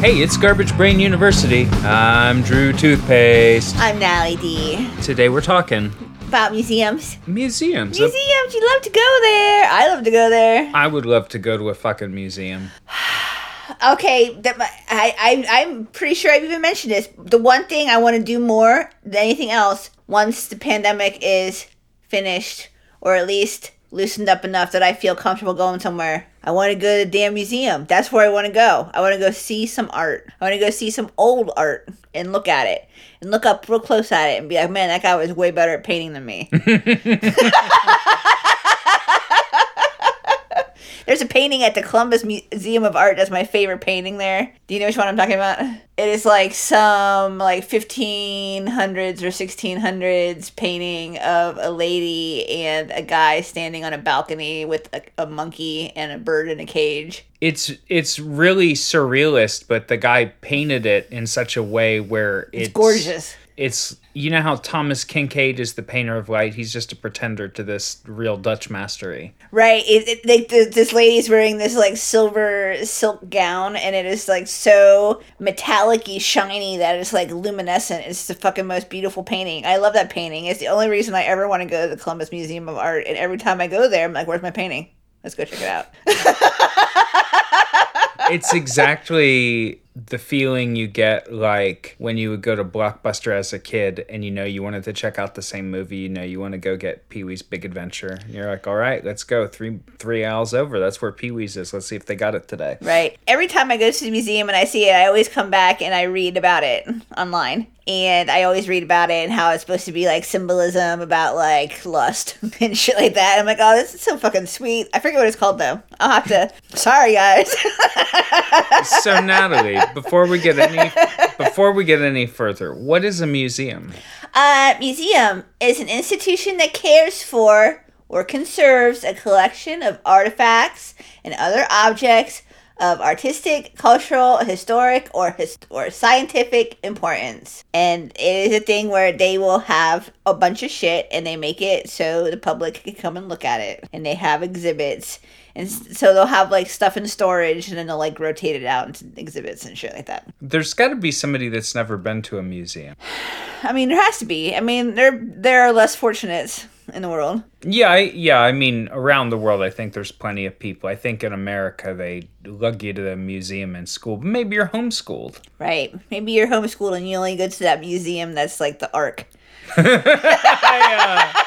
Hey, it's Garbage Brain University. I'm Drew Toothpaste. I'm Nally D. Today we're talking About museums. museums. Museums, you love to go there. I love to go there. I would love to go to a fucking museum. Okay, that I, I I'm pretty sure I've even mentioned this. The one thing I want to do more than anything else once the pandemic is finished, or at least loosened up enough that I feel comfortable going somewhere. I want to go to the damn museum. That's where I want to go. I want to go see some art. I want to go see some old art and look at it and look up real close at it and be like, man, that guy was way better at painting than me. There's a painting at the Columbus Museum of Art. That's my favorite painting there. Do you know which one I'm talking about? It is like some like 1500s or 1600s painting of a lady and a guy standing on a balcony with a, a monkey and a bird in a cage. It's it's really surrealist, but the guy painted it in such a way where it's, It's gorgeous. It's you know how Thomas Kinkade is the painter of light. He's just a pretender to this real Dutch mastery. Right. It, it, they, th this lady's wearing this like silver silk gown, and it is like so metallic-y, shiny that it's like luminescent. It's the fucking most beautiful painting. I love that painting. It's the only reason I ever want to go to the Columbus Museum of Art. And every time I go there, I'm like, "Where's my painting? Let's go check it out." it's exactly the feeling you get like when you would go to Blockbuster as a kid and you know you wanted to check out the same movie, you know you want to go get Pee Wee's Big Adventure. And you're like, all right, let's go. Three three aisles over. That's where Pee Wee's is. Let's see if they got it today. Right. Every time I go to the museum and I see it, I always come back and I read about it online. And I always read about it and how it's supposed to be like symbolism about like lust and shit like that. I'm like, oh, this is so fucking sweet. I forget what it's called though. I'll have to. Sorry, guys. so Natalie, before we get any before we get any further, what is a museum? A museum is an institution that cares for or conserves a collection of artifacts and other objects of artistic, cultural, historic, or or scientific importance. And it is a thing where they will have a bunch of shit and they make it so the public can come and look at it. And they have exhibits. And so they'll have like stuff in storage and then they'll like rotate it out into exhibits and shit like that. There's got to be somebody that's never been to a museum. I mean, there has to be. I mean, there there are less fortunate in the world. Yeah, I, yeah. I mean, around the world, I think there's plenty of people. I think in America they lug you to the museum in school. But maybe you're homeschooled. Right. Maybe you're homeschooled and you only go to that museum that's like the Ark. I-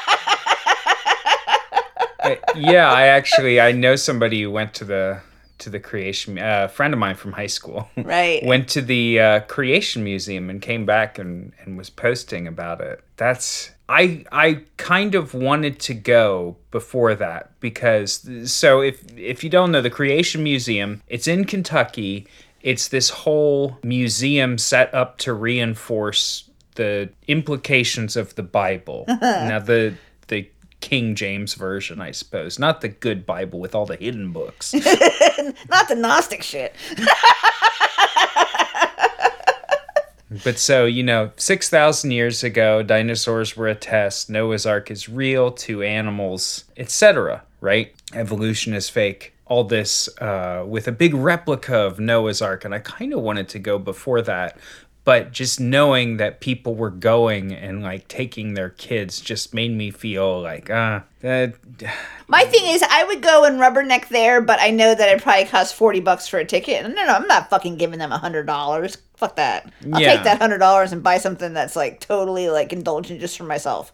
yeah, I actually I know somebody who went to the to the creation. Uh, a friend of mine from high school Right. went to the uh, creation museum and came back and and was posting about it. That's I I kind of wanted to go before that because so if if you don't know the creation museum, it's in Kentucky. It's this whole museum set up to reinforce the implications of the Bible. now the King James version, I suppose, not the good Bible with all the hidden books. Not the Gnostic shit. But so, you know, 6,000 years ago, dinosaurs were a test, Noah's Ark is real, two animals, etc., right? Evolution is fake. All this uh, with a big replica of Noah's Ark. And I kind of wanted to go before that. But just knowing that people were going and like taking their kids just made me feel like, ah, that. My thing is, I would go and rubberneck there, but I know that it probably costs 40 bucks for a ticket. And no, no, I'm not fucking giving them a $100. Fuck that. I'll Yeah. take that $100 and buy something that's like totally like indulgent just for myself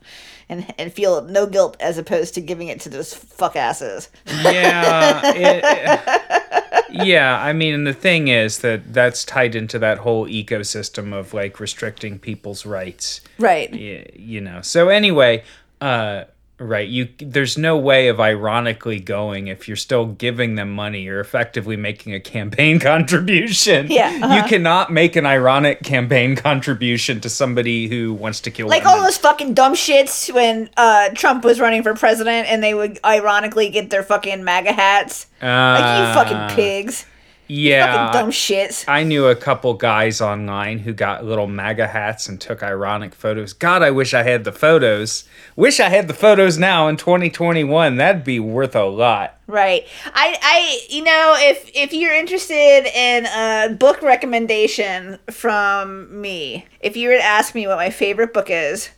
and, and feel no guilt as opposed to giving it to those fuck asses. yeah it- yeah i mean and the thing is that that's tied into that whole ecosystem of like restricting people's rights Right. y- you know so anyway uh right you there's no way of ironically going if you're still giving them money you're effectively making a campaign contribution Yeah, uh-huh. you cannot make an ironic campaign contribution to somebody who wants to kill Like women. all those fucking dumb shits when uh, Trump was running for president and they would ironically get their fucking MAGA hats. Like, you Ah. fucking pigs. Yeah. Fucking dumb shits. I knew a couple guys online who got little MAGA hats and took ironic photos. God, I wish I had the photos. Wish I had the photos now in 2021. That'd be worth a lot. Right. I, I, you know, if if you're interested in a book recommendation from me, if you were to ask me what my favorite book is,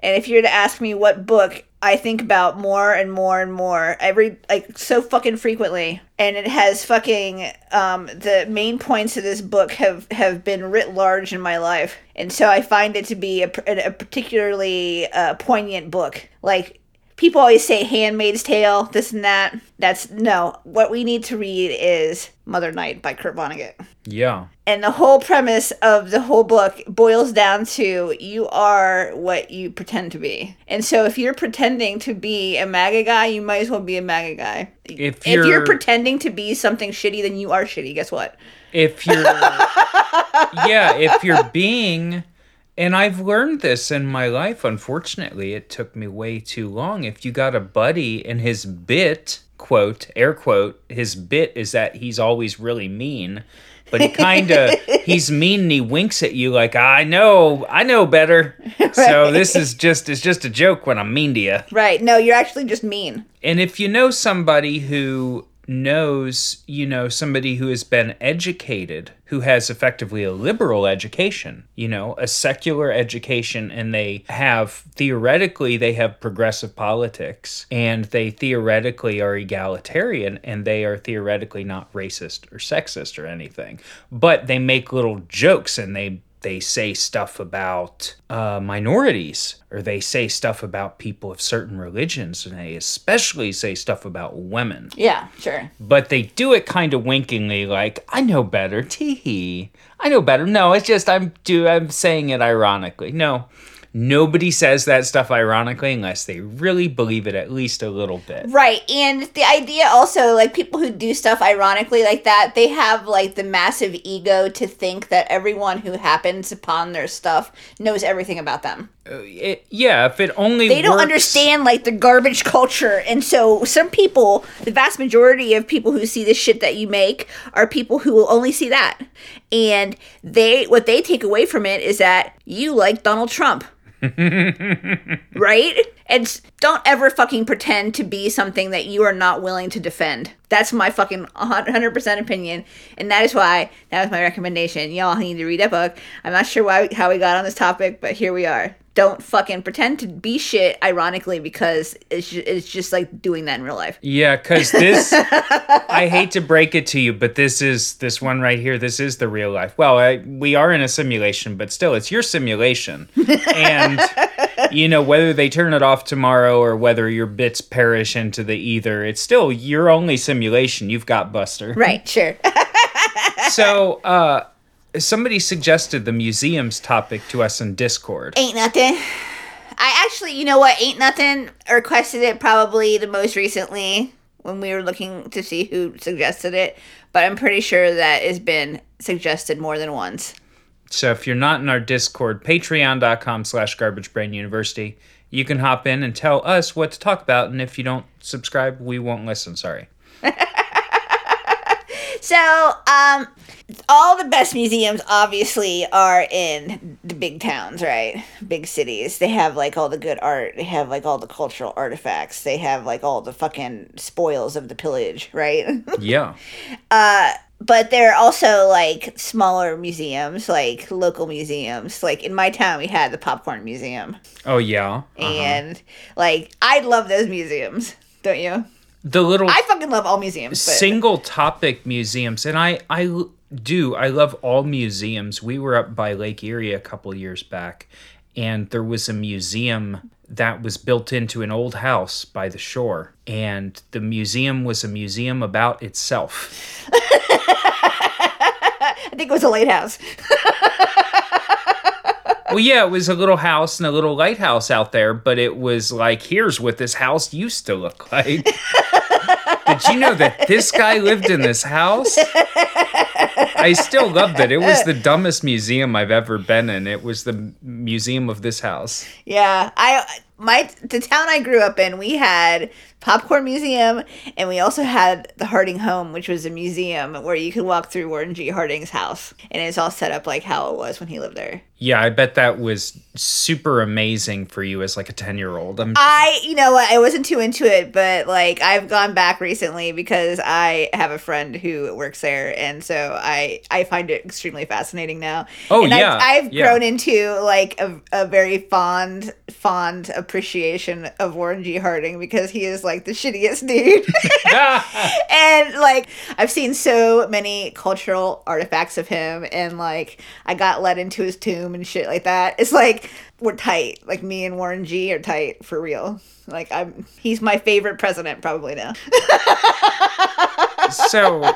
and if you were to ask me what book I think about more and more and more every like so fucking frequently, and it has fucking um, the main points of this book have have been writ large in my life, and so I find it to be a, a particularly uh, poignant book. Like people always say Handmaid's Tale, this and that. That's no. What we need to read is Mother Night by Kurt Vonnegut. Yeah. And the whole premise of the whole book boils down to you are what you pretend to be. And so if you're pretending to be a MAGA guy, you might as well be a MAGA guy. If If you're, you're- pretending to be something shitty, then you are shitty. Guess what? if you're yeah if you're being and i've learned this in my life unfortunately. It took me way too long. If you got a buddy and his bit quote air quote his bit is that he's always really mean but he kind of he's mean and he winks at you like i know i know better. So this is just it's just a joke when i'm mean to you Right. No, you're actually just mean. and if you know somebody who knows, you know, somebody who has been educated, who has effectively a liberal education, you know, a secular education, and they have theoretically, they have progressive politics and they theoretically are egalitarian and they are theoretically not racist or sexist or anything, but they make little jokes and they they say stuff about uh, minorities or they say stuff about people of certain religions and they especially say stuff about women. Yeah, sure. but they do it kind of winkingly like i know better tee i know better. No it's just i'm do i'm saying it ironically. No nobody says that stuff ironically unless they really believe it at least a little bit Right. And the idea also, like people who do stuff ironically like that, they have like the massive ego to think that everyone who happens upon their stuff knows everything about them. It- yeah if it only They don't works- understand like the garbage culture. And so some people, the vast majority of people who see the shit that you make are people who will only see that. And they what they take away from it is that you like Donald Trump. right? And don't ever fucking pretend to be something that you are not willing to defend. That's my fucking 100% opinion. And that is why that was my recommendation. Y'all need to read that book. I'm not sure why how we got on this topic, but here we are. Don't fucking pretend to be shit ironically because it's just, it's just like doing that in real life. Yeah, because this, I hate to break it to you, but this is this one right here. This is the real life. Well, I, we are in a simulation, but still, it's your simulation. And, you know, whether they turn it off tomorrow or whether your bits perish into the ether, it's still your only simulation. You've got Buster. Right, sure. So, uh, somebody suggested the museums topic to us in Discord. Ain't nothing. I actually, you know what? Ain't nothing requested it probably the most recently when we were looking to see who suggested it, but I'm pretty sure that has been suggested more than once. So if you're not in our Discord, patreon.com slash garbagebrainuniversity, you can hop in and tell us what to talk about. And if you don't subscribe, we won't listen. Sorry. So, um, all the best museums obviously are in the big towns, right? Big cities. They have like all the good art. They have like all the cultural artifacts. They have like all the fucking spoils of the pillage, right? Yeah. but there are also like smaller museums, like local museums. Like in my town, we had the Popcorn Museum, Oh, yeah. Uh-huh. and like I love those museums. Don't you? The little I fucking love all museums. But single topic museums. And I I do. I love all museums. We were up by Lake Erie a couple years back, and there was a museum that was built into an old house by the shore. And the museum was a museum about itself. I think it was a lighthouse. Well, yeah, it was a little house and a little lighthouse out there, but it was like, here's what this house used to look like. Did you know that this guy lived in this house? I still loved it. It was the dumbest museum I've ever been in. It was the museum of this house. Yeah, I my the town I grew up in, we had popcorn museum, and we also had the Harding home, which was a museum where you could walk through Warren G. Harding's house, and it's all set up like how it was when he lived there. Yeah, I bet that was super amazing for you as like a 10 year old. I'm you know what, I wasn't too into it, but like I've gone back recently because I have a friend who works there, and so I I find it extremely fascinating now. Oh, and yeah, I've, I've yeah. grown into like a, a very fond fond appreciation of Warren G. Harding because he is like the shittiest dude. and like I've seen so many cultural artifacts of him and like I got let into his tomb and shit like that. It's like we're tight. Like me and Warren G are tight for real. Like I'm he's my favorite president probably now. so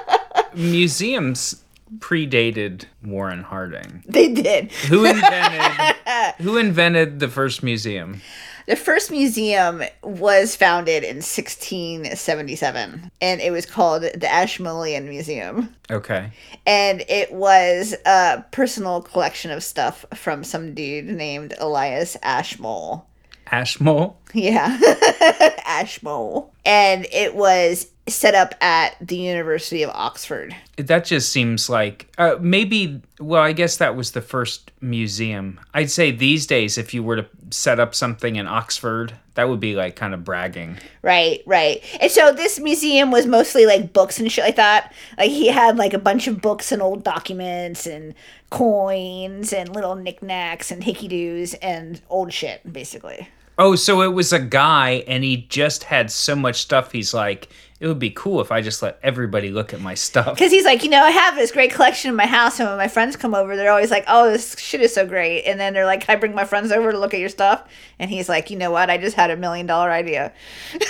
museums predated Warren Harding. they did. Who invented who invented the first museum? The first museum was founded in 1677 and it was called the Ashmolean Museum. Okay. and it was a personal collection of stuff from some dude named Elias Ashmole. Ashmole? Yeah, Ashmole. And it was set up at the University of Oxford. That just seems like uh, maybe. Well, I guess that was the first museum. I'd say these days, if you were to set up something in Oxford, that would be like kind of bragging. Right, right. And so this museum was mostly like books and shit like that. Like he had like a bunch of books and old documents and coins and little knickknacks and hickey doos and old shit, basically. Oh, so it was a guy, and he just had so much stuff. He's like, it would be cool if I just let everybody look at my stuff. Because he's like, you know, I have this great collection in my house, and when my friends come over, they're always like, oh, this shit is so great. And then they're like, can I bring my friends over to look at your stuff? And he's like, you know what? I just had a million dollar idea.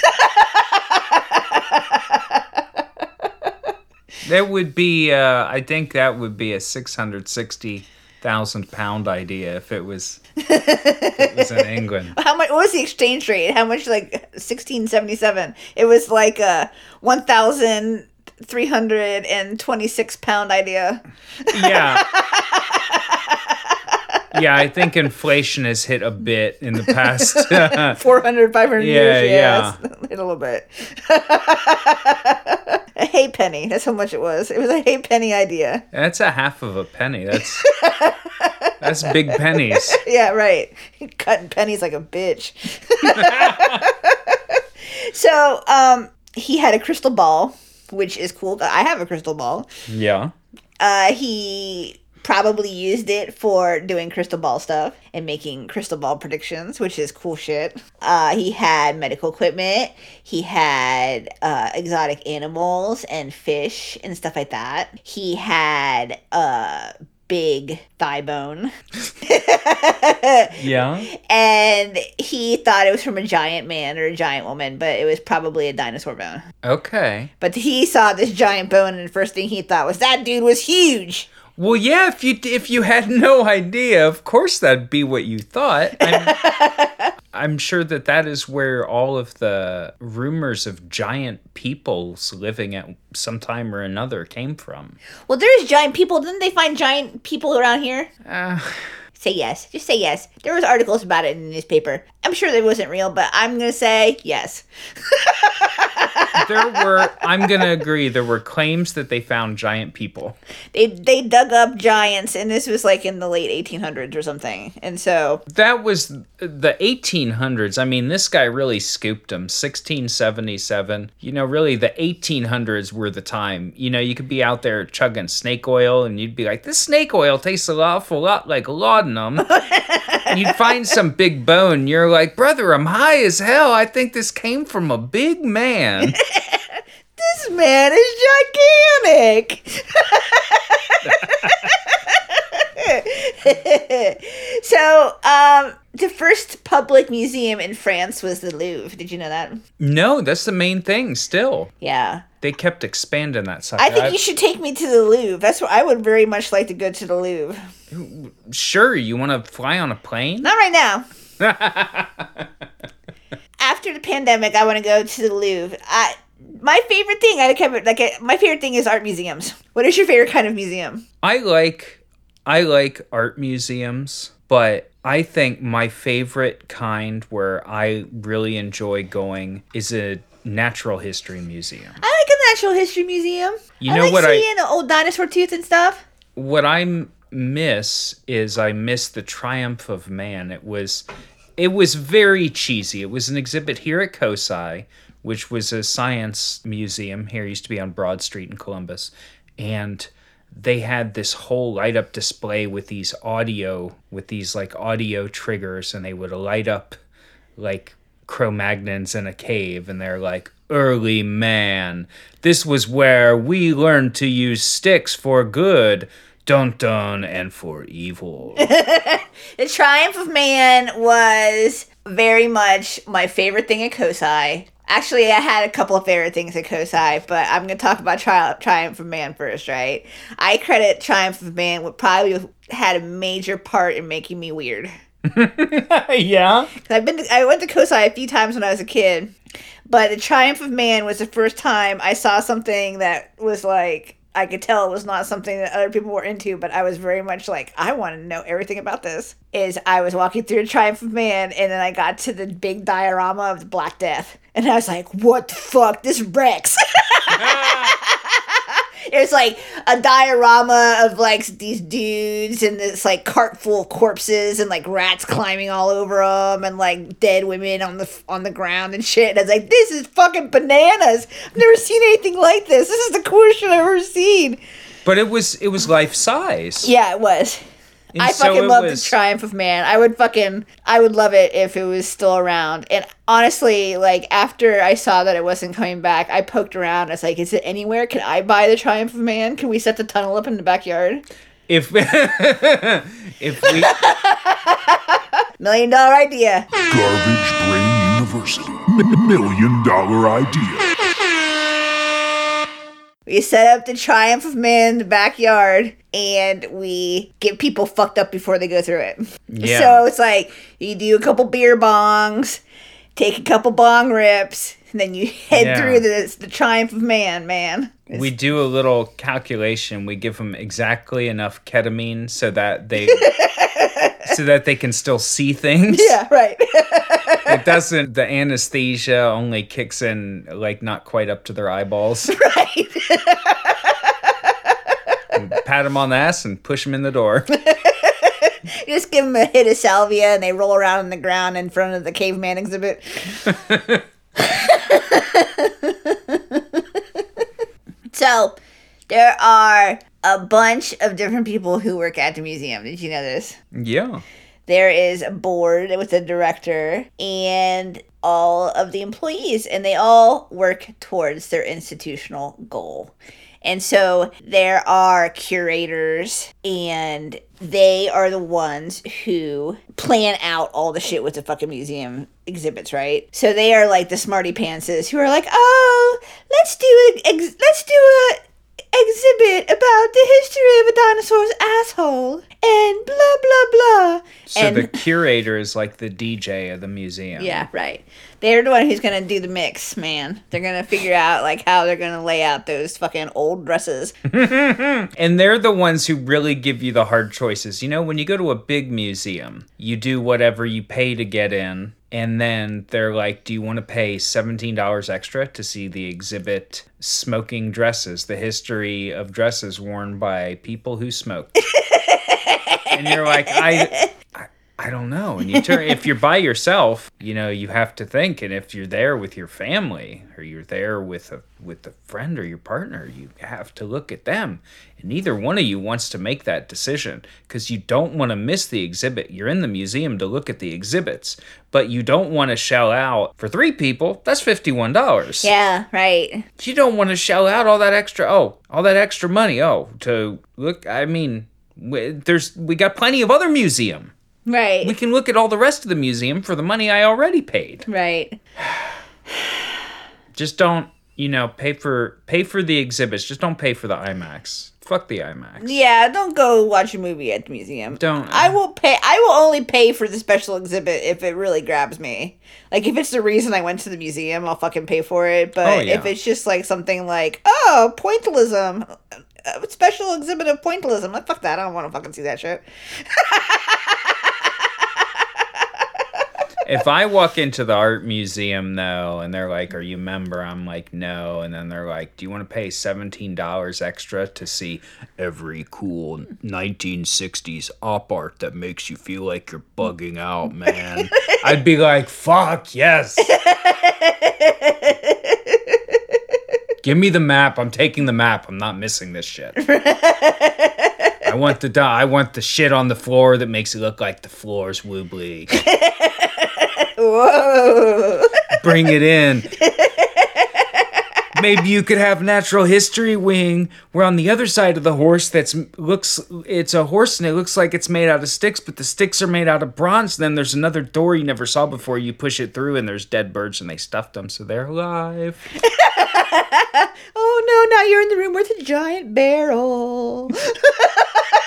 That would be, uh, I think that would be a six hundred sixty thousand pound idea if it was, if it was in England. How much? What was the exchange rate? How much? Like sixteen seventy seven. It was like a one thousand three hundred and twenty six pound idea. Yeah. Yeah, I think inflation has hit a bit in the past. Uh, 400, 500 Yeah, years. Yeah, yeah. it's hit a little bit. A halfpenny. That's how much it was. It was a halfpenny idea. That's a half of a penny. That's that's big pennies. Yeah, right. Cutting pennies like a bitch. so, um, he had a crystal ball, which is cool. I have a crystal ball. Yeah. Uh, he probably used it for doing crystal ball stuff and making crystal ball predictions, which is cool shit. Uh, he had medical equipment. He had uh, exotic animals and fish and stuff like that. He had a big thigh bone. Yeah. and he thought it was from a giant man or a giant woman, but it was probably a dinosaur bone. Okay. But he saw this giant bone, and the first thing he thought was that dude was huge. Well, yeah. If you if you had no idea, of course that'd be what you thought. I'm, I'm sure that that is where all of the rumors of giant peoples living at some time or another came from. Well, there's giant people. Didn't they find giant people around here? Uh, Say yes. Just say yes. There was articles about it in the newspaper. I'm sure that wasn't real, but I'm gonna say yes. there were. I'm gonna agree. There were claims that they found giant people. They they dug up giants, and this was like in the late 1800s or something. And so That was the 1800s. I mean, this guy really scooped them. 1677. You know, really, the 1800s were the time. You know, you could be out there chugging snake oil, and you'd be like, "This snake oil tastes an awful lot like laudanum." and you'd find some big bone. You're like, "Brother, I'm high as hell. I think this came from a big man." this man is gigantic. so, um, the first public museum in France was the Louvre. Did you know that? no, that's the main thing. Still, Yeah. they kept expanding that sucker. I think I- you should take me to the Louvre. That's what I would very much like to go to the Louvre. sure, you want to fly on a plane? Not right now. After the pandemic, I want to go to the Louvre. I, my favorite thing, I kept like I- my favorite thing is art museums. What is your favorite kind of museum? I like I like art museums, but I think my favorite kind where I really enjoy going is a natural history museum. I like a natural history museum. You I know like what I- seeing the old dinosaur tooth and stuff. What I miss is I miss the triumph of man. It was it was very cheesy. It was an exhibit here at COSI, which was a science museum here. Used to be on Broad Street in Columbus, and they had this whole light up display with these audio with these like audio triggers and they would light up like Cro-Magnons in a cave and they're like early man this was where we learned to use sticks for good dun dun and for evil The Triumph of Man was very much my favorite thing at COSI. Actually, I had a couple of favorite things at COSI, but I'm going to talk about Tri- Triumph of Man first, right? I credit Triumph of Man would probably had a major part in making me weird. yeah I've been to, I went to COSI a few times when I was a kid, but the Triumph of Man was the first time I saw something that was like I could tell it was not something that other people were into, but I was very much like I want to know everything about this. Is I was walking through Triumph of Man, and then I got to the big diorama of the Black Death, and I was like, "What the fuck? This wrecks." It was like a diorama of like these dudes and this like cart full of corpses and like rats climbing all over them and like dead women on the on the ground and shit. And I was like, this is fucking bananas. I've never seen anything like this. This is the coolest shit I've ever seen. but it was it was life size Yeah, it was. And I fucking it love was- the Triumph of Man. I would fucking, I would love it if it was still around. And honestly, like after I saw that it wasn't coming back, I poked around. I was like, is it anywhere? Can I buy the Triumph of Man? Can we set the tunnel up in the backyard? if if we Million dollar idea. Garbage Brain University. M- million dollar idea. We set up the Triumph of Man in the backyard and we get people fucked up before they go through it. Yeah. So it's like you do a couple beer bongs, take a couple bong rips, and then you head Yeah. through the, the Triumph of Man, man. We do a little calculation we give them exactly enough ketamine so that they so that they can still see things Yeah, right. it doesn't the anesthesia only kicks in like not quite up to their eyeballs right. pat them on the ass and push them in the door just give them a hit of salvia and they roll around on the ground in front of the caveman exhibit. So, there are a bunch of different people who work at the museum. Did you know this? yeah There is a board with a director and all of the employees, and they all work towards their institutional goal. And so there are curators, and they are the ones who plan out all the shit with the fucking museum exhibits, right? So they are like the smarty pantses who are like, oh, let's do a ex- let's do a exhibit about the history of a dinosaur's asshole and blah blah blah. so and the curator is like the dj of the museum yeah, right. They're the one who's gonna do the mix, man. They're gonna figure out like how they're gonna lay out those fucking old dresses. And they're the ones who really give you the hard choices. You know, when you go to a big museum, you do whatever you pay to get in, and then they're like, Do you want to pay $17 extra to see the exhibit Smoking Dresses, the history of dresses worn by people who smoke? and you're like, I. I- don't know. And you turn if you're by yourself, you know, you have to think. And if you're there with your family or you're there with a with a friend or your partner, you have to look at them. And neither one of you wants to make that decision because you don't want to miss the exhibit. You're in the museum to look at the exhibits, but you don't want to shell out for three people. That's fifty one dollars. Yeah, right. You don't want to shell out all that extra. Oh, all that extra money. Oh, to look. I mean, there's we got plenty of other museum Right. we can look at all the rest of the museum for the money I already paid. right. Just don't, you know, pay for pay for the exhibits. Just don't pay for the IMAX. Fuck the IMAX. Yeah, don't go watch a movie at the museum. Don't. I will pay I will only pay for the special exhibit if it really grabs me. Like if it's the reason I went to the museum, I'll fucking pay for it. But Oh, yeah. if it's just like something like, oh, pointillism, a special exhibit of pointillism, like fuck that. I don't want to fucking see that shit. if I walk into the art museum though, and they're like, "Are you a member?" I'm like, "No," and then they're like, "Do you want to pay seventeen dollars extra to see every cool 1960s op art that makes you feel like you're bugging out, man?" I'd be like, "Fuck yes." Give me the map. I'm taking the map. I'm not missing this shit. I want the I want the shit on the floor that makes it look like the floor's woobly. Whoa. Bring it in. Maybe you could have natural history wing where on the other side of the horse that's looks it's a horse and it looks like it's made out of sticks, but the sticks are made out of bronze. Then there's another door you never saw before. You push it through and there's dead birds and they stuffed them so they're alive. Oh no, now you're in the room with a giant barrel.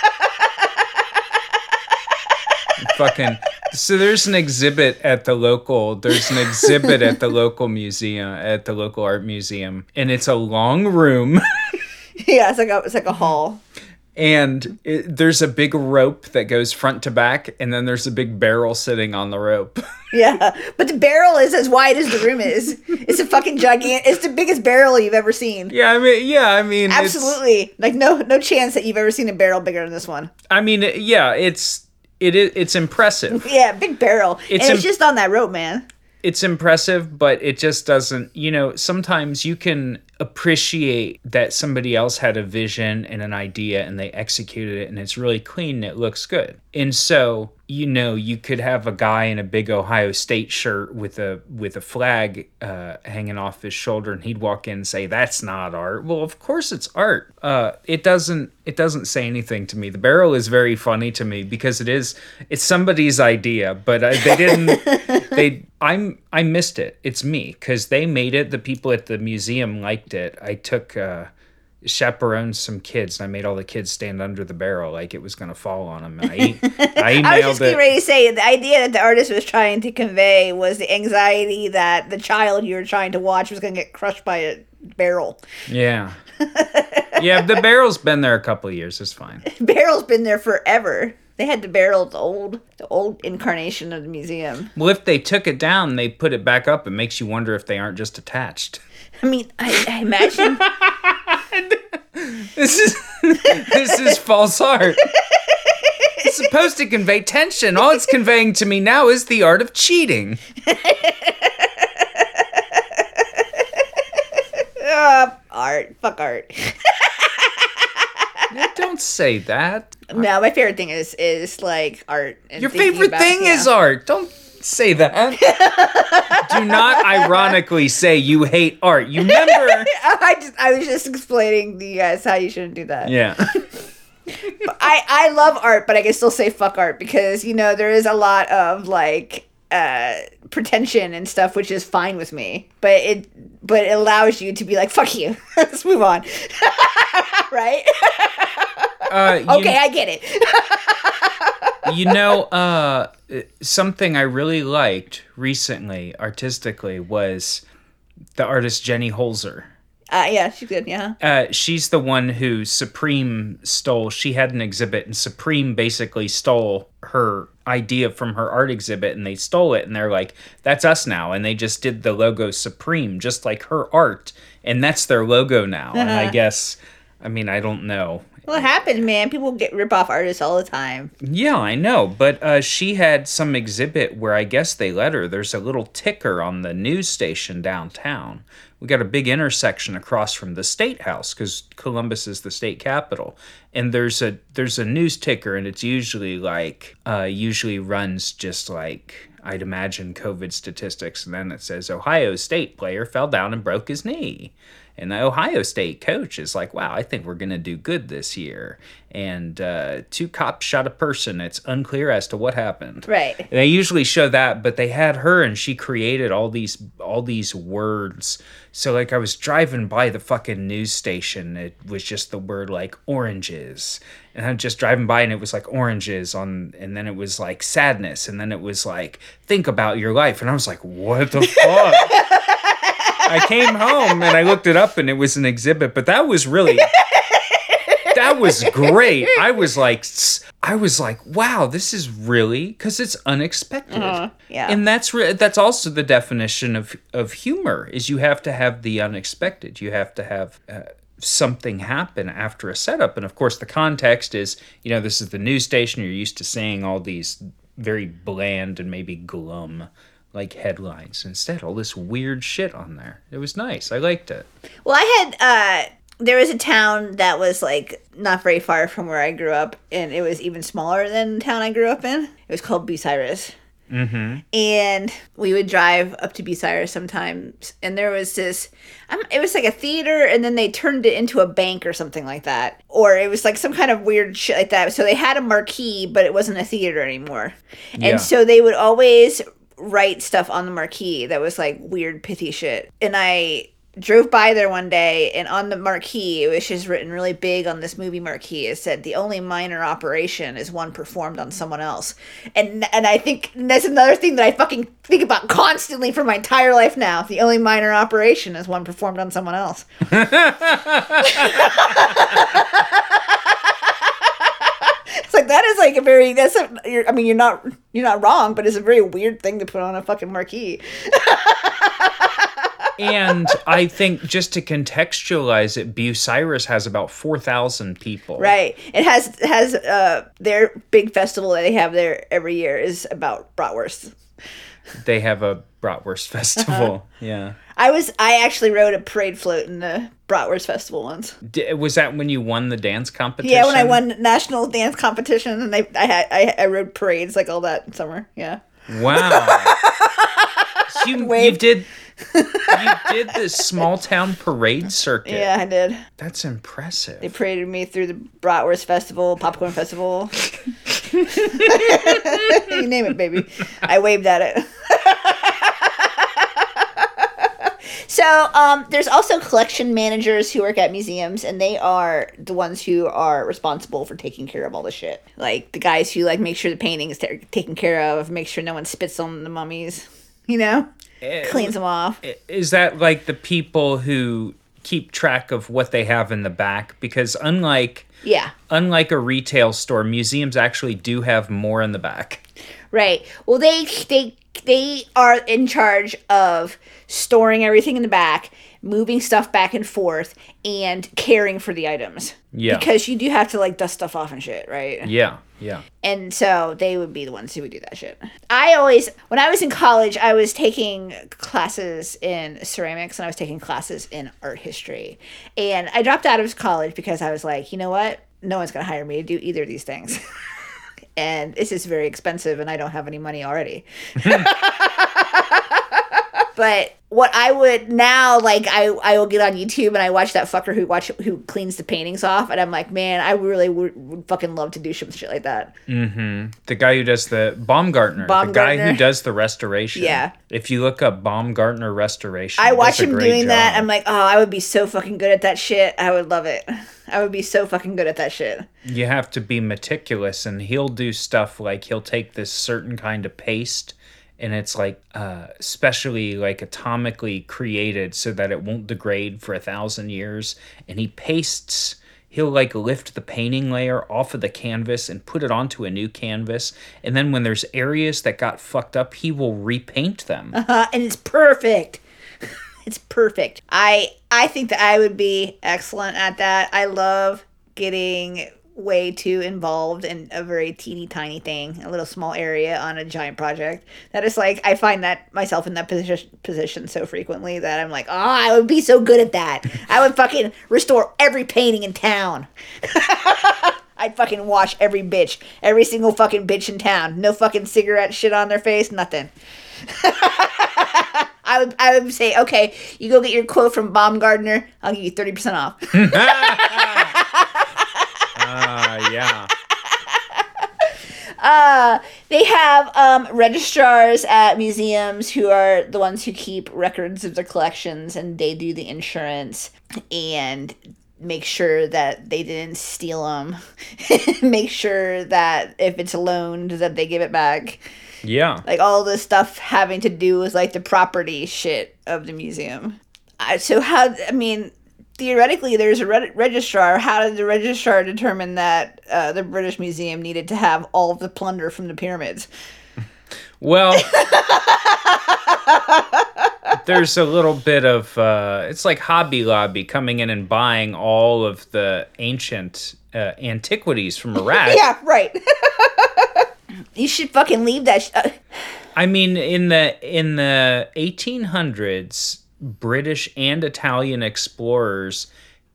fucking so there's an exhibit at the local there's an exhibit at the local museum at the local art museum and it's a long room yeah, it's like a it's like a hall. and it, there's a big rope that goes front to back and then there's a big barrel sitting on the rope Yeah, but the barrel is as wide as the room is. It's a fucking gigantic. It's the biggest barrel you've ever seen. yeah i mean yeah i mean it's- Absolutely, like no no chance that you've ever seen a barrel bigger than this one. i mean yeah it's it is it's impressive Yeah, big barrel, It's and it's just on that rope, man. it's impressive, but it just doesn't, you know, sometimes you can appreciate that somebody else had a vision and an idea and they executed it and it's really clean and it looks good. And so, you know, you could have a guy in a big Ohio State shirt with a with a flag uh, hanging off his shoulder and he'd walk in and say that's not art. Well, of course it's art. Uh, it doesn't it doesn't say anything to me. The barrel is very funny to me because it is it's somebody's idea, but uh, they didn't they I'm I missed it. It's me because they made it. The people at the museum liked it. I took uh, chaperoned some kids and I made all the kids stand under the barrel like it was gonna fall on them. I, e- I I was just it. ready to say the idea that the artist was trying to convey was the anxiety that the child you were trying to watch was going to get crushed by a barrel. Yeah, yeah. The barrel's been there a couple of years. It's fine. Barrel's been there forever. They had the barrel, the old, the old incarnation of the museum. Well, if they took it down, they put it back up. It makes you wonder if they aren't just attached. I mean, I, I imagine. This is this is false art. It's supposed to convey tension. All it's conveying to me now is the art of cheating. uh, art, fuck art. Don't say that. no, my favorite thing is is like art. and Your favorite about- thing yeah. is art. Don't say that. Do not ironically say you hate art. You remember? I just I was just explaining to you guys how you shouldn't do that. Yeah. I I love art, but I can still say fuck art because you know there is a lot of like uh pretension and stuff, which is fine with me. But it but it allows you to be like fuck you. Let's move on. right? Uh, Okay, I get it. you know, uh, something I really liked recently, artistically, was the artist Jenny Holzer. Uh, yeah, she's good. Yeah. Uh, she's the one who Supreme stole. She had an exhibit, and Supreme basically stole her idea from her art exhibit, and they stole it, and they're like, "That's us now," and they just did the logo Supreme, just like her art, and that's their logo now. And I guess, I mean, I don't know. Well, it happens, man. People get rip off artists all the time. Yeah, I know, but uh, she had some exhibit where I guess they let her. There's a little ticker on the news station downtown. We got a big intersection across from the state house because Columbus is the state capital, and there's a there's a news ticker, and it's usually like uh, usually runs just like I'd imagine COVID statistics, and then it says Ohio State player fell down and broke his knee. And the Ohio State coach is like, wow, I think we're going to do good this year. And uh, two cops shot a person. It's unclear as to what happened. Right. And they usually show that, but they had her and she created all these all these words. So like I was driving by the fucking news station, it was just the word like oranges. And I'm just driving by and it was like oranges on and then it was like sadness and then it was like think about your life and I was like what the fuck? I came home and I looked it up and it was an exhibit, but that was really that was great. I was like, I was like, wow, this is really because it's unexpected. Uh-huh. yeah. And that's re- that's also the definition of of humor is you have to have the unexpected. You have to have uh, something happen after a setup. And of course, the context is, you know, this is the news station. You're used to seeing all these very bland and maybe glum like headlines. Instead, all this weird shit on there. It was nice. I liked it. Well, I had uh there was a town that was like not very far from where I grew up, and it was even smaller than the town I grew up in. It was called Bucyrus. Mm-hmm. And we would drive up to Bucyrus sometimes, and there was this. Um, it was like a theater, and then they turned it into a bank or something like that, or it was like some kind of weird shit like that. So they had a marquee, but it wasn't a theater anymore, Yeah. and so they would always write stuff on the marquee that was like weird pithy shit. And I drove by there one day and on the marquee it was just written really big on this movie marquee it said the only minor operation is one performed on someone else. And and i think that's another thing that i fucking think about constantly for my entire life now. The only minor operation is one performed on someone else like that is like a very that's a you're, i mean you're not you're not wrong but it's a very weird thing to put on a fucking marquee and I think just to contextualize it, Bucyrus has about 4,000 people. Right. It has it has uh their big festival that they have there every year is about bratwurst. They have a bratwurst festival. Yeah. I was I actually rode a parade float in the bratwurst festival once. D- was that when you won the dance competition? Yeah, when I won national dance competition and I I had I, I rode parades like all that summer. Yeah. Wow. So you, you did you did this small town parade circuit. Yeah, I did. That's impressive. They paraded me through the bratwurst festival, popcorn festival. you name it, baby. I waved at it. So, um, there's also collection managers who work at museums, and they are the ones who are responsible for taking care of all the shit. Like the guys who like make sure the painting is ta- taken care of, make sure no one spits on the mummies. You know, Eh, cleans them off. Is that like the people who keep track of what they have in the back? Because unlike Yeah. unlike a retail store, museums actually do have more in the back. Right. Well, they they they are in charge of storing everything in the back, moving stuff back and forth, and caring for the items. Yeah. Because you do have to like dust stuff off and shit, right? Yeah, yeah. And so they would be the ones who would do that shit. I always, when I was in college, I was taking classes in ceramics and I was taking classes in art history. And I dropped out of college because I was like, you know what? No one's going to hire me to do either of these things. and this is very expensive and I don't have any money already. but what I would now like I I will get on YouTube and I watch that fucker who watch who cleans the paintings off and I'm like, man, I really would, would fucking love to do some shit like that. Mhm. The guy who does the Baumgartner, the guy who does the restoration. Yeah. If you look up Baumgartner restoration, I watch him doing that. I'm like, oh, I would be so fucking good at that shit. I would love it. I would be so fucking good at that shit. you have to be meticulous and he'll do stuff like he'll take this certain kind of paste and it's like uh specially like atomically created so that it won't degrade for a thousand years and he pastes he'll like lift the painting layer off of the canvas and put it onto a new canvas and then when there's areas that got fucked up he will repaint them Uh, and it's perfect. it's perfect. I I think that I would be excellent at that. I love getting way too involved in a very teeny tiny thing, a little small area on a giant project. That is like I find that myself in that position position so frequently that I'm like, oh, I would be so good at that. I would fucking restore every painting in town. I'd fucking wash every bitch, every single fucking bitch in town. No fucking cigarette shit on their face, nothing. I would I would say, okay, you go get your quote from Baumgartner. I'll give you thirty percent off. ah yeah Uh, they have um, registrars at museums who are the ones who keep records of their collections, and they do the insurance and make sure that they didn't steal them. make sure that if it's loaned, that they give it back. yeah like all this stuff having to do with like the property shit of the museum. I, so how I mean, theoretically there's a re- registrar. How did the registrar determine that uh, the British Museum needed to have all of the plunder from the pyramids? Well, there's a little bit of uh, it's like Hobby Lobby coming in and buying all of the ancient uh, antiquities from Iraq. Yeah, right. you should fucking leave that. Sh- uh, I mean, in the in the 1800s, British and Italian explorers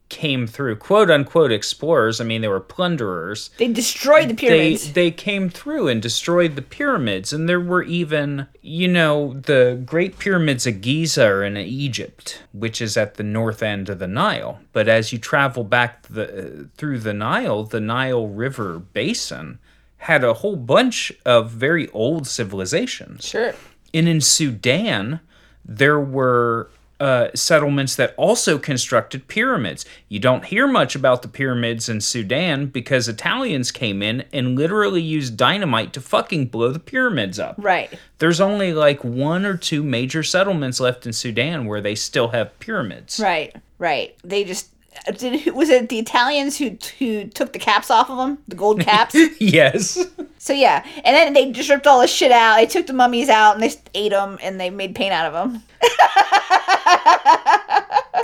came through, quote unquote explorers. I mean, they were plunderers. they destroyed the They pyramids. they came through and destroyed the pyramids, and there were even, you know, the Great Pyramids of Giza are in Egypt, which is at the north end of the Nile. But as you travel back the through the Nile, the Nile River basin had a whole bunch of very old civilizations. sure. And in Sudan, there were uh, settlements that also constructed pyramids. You don't hear much about the pyramids in Sudan because Italians came in and literally used dynamite to fucking blow the pyramids up. Right. There's only like one or two major settlements left in Sudan where they still have pyramids. Right. Right. They just did. Was it the Italians who who took the caps off of them, the gold caps? Yes. so yeah, and then they just ripped all the shit out. They took the mummies out and they ate them and they made paint out of them.